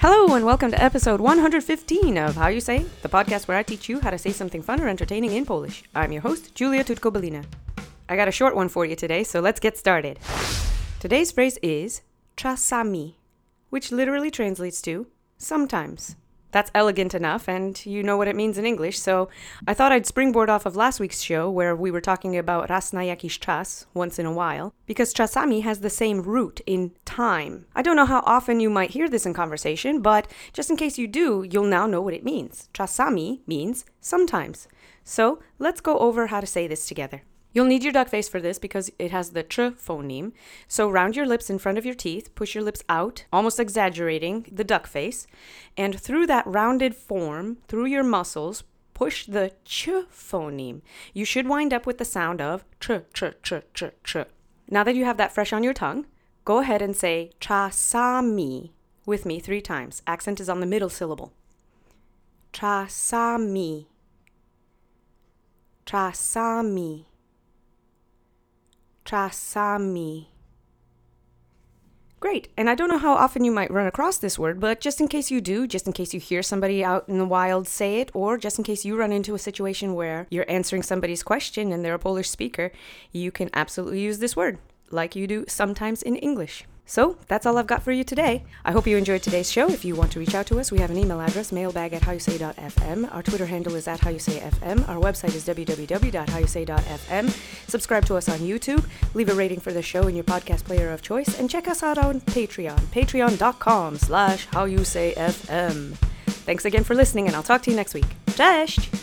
Hello, and welcome to episode 115 of How You Say, the podcast where I teach you how to say something fun or entertaining in Polish. I'm your host, Julia Tutko-Belina. I got a short one for you today, so let's get started. Today's phrase is czasami, which literally translates to sometimes. That's elegant enough, and you know what it means in English, so I thought I'd springboard off of last week's show where we were talking about raz na jakiś czas, once in a while, because czasami has the same root in time. I don't know how often you might hear this in conversation, but just in case you do, you'll now know what it means. Czasami means sometimes. So let's go over how to say this together. You'll need your duck face for this because it has the tr phoneme. So round your lips in front of your teeth, push your lips out, almost exaggerating the duck face, and through that rounded form, through your muscles, push the ch phoneme. You should wind up with the sound of tr tr tr tr tr. Now that you have that fresh on your tongue, go ahead and say czasami with me three times. Accent is on the middle syllable. Czasami. Czasami. Czasami. Great. And I don't know how often you might run across this word, but just in case you do, just in case you hear somebody out in the wild say it, or just in case you run into a situation where you're answering somebody's question and they're a Polish speaker, you can absolutely use this word, like you do sometimes in English. So that's all I've got for you today. I hope you enjoyed today's show. If you want to reach out to us, we have an email address, mailbag at howyousay.fm. Our Twitter handle is at howyousayfm. Our website is www.howyousay.fm. Subscribe to us on YouTube. Leave a rating for the show in your podcast player of choice. And check us out on Patreon, patreon.com slash howyousayfm. Thanks again for listening, and I'll talk to you next week. Cześć!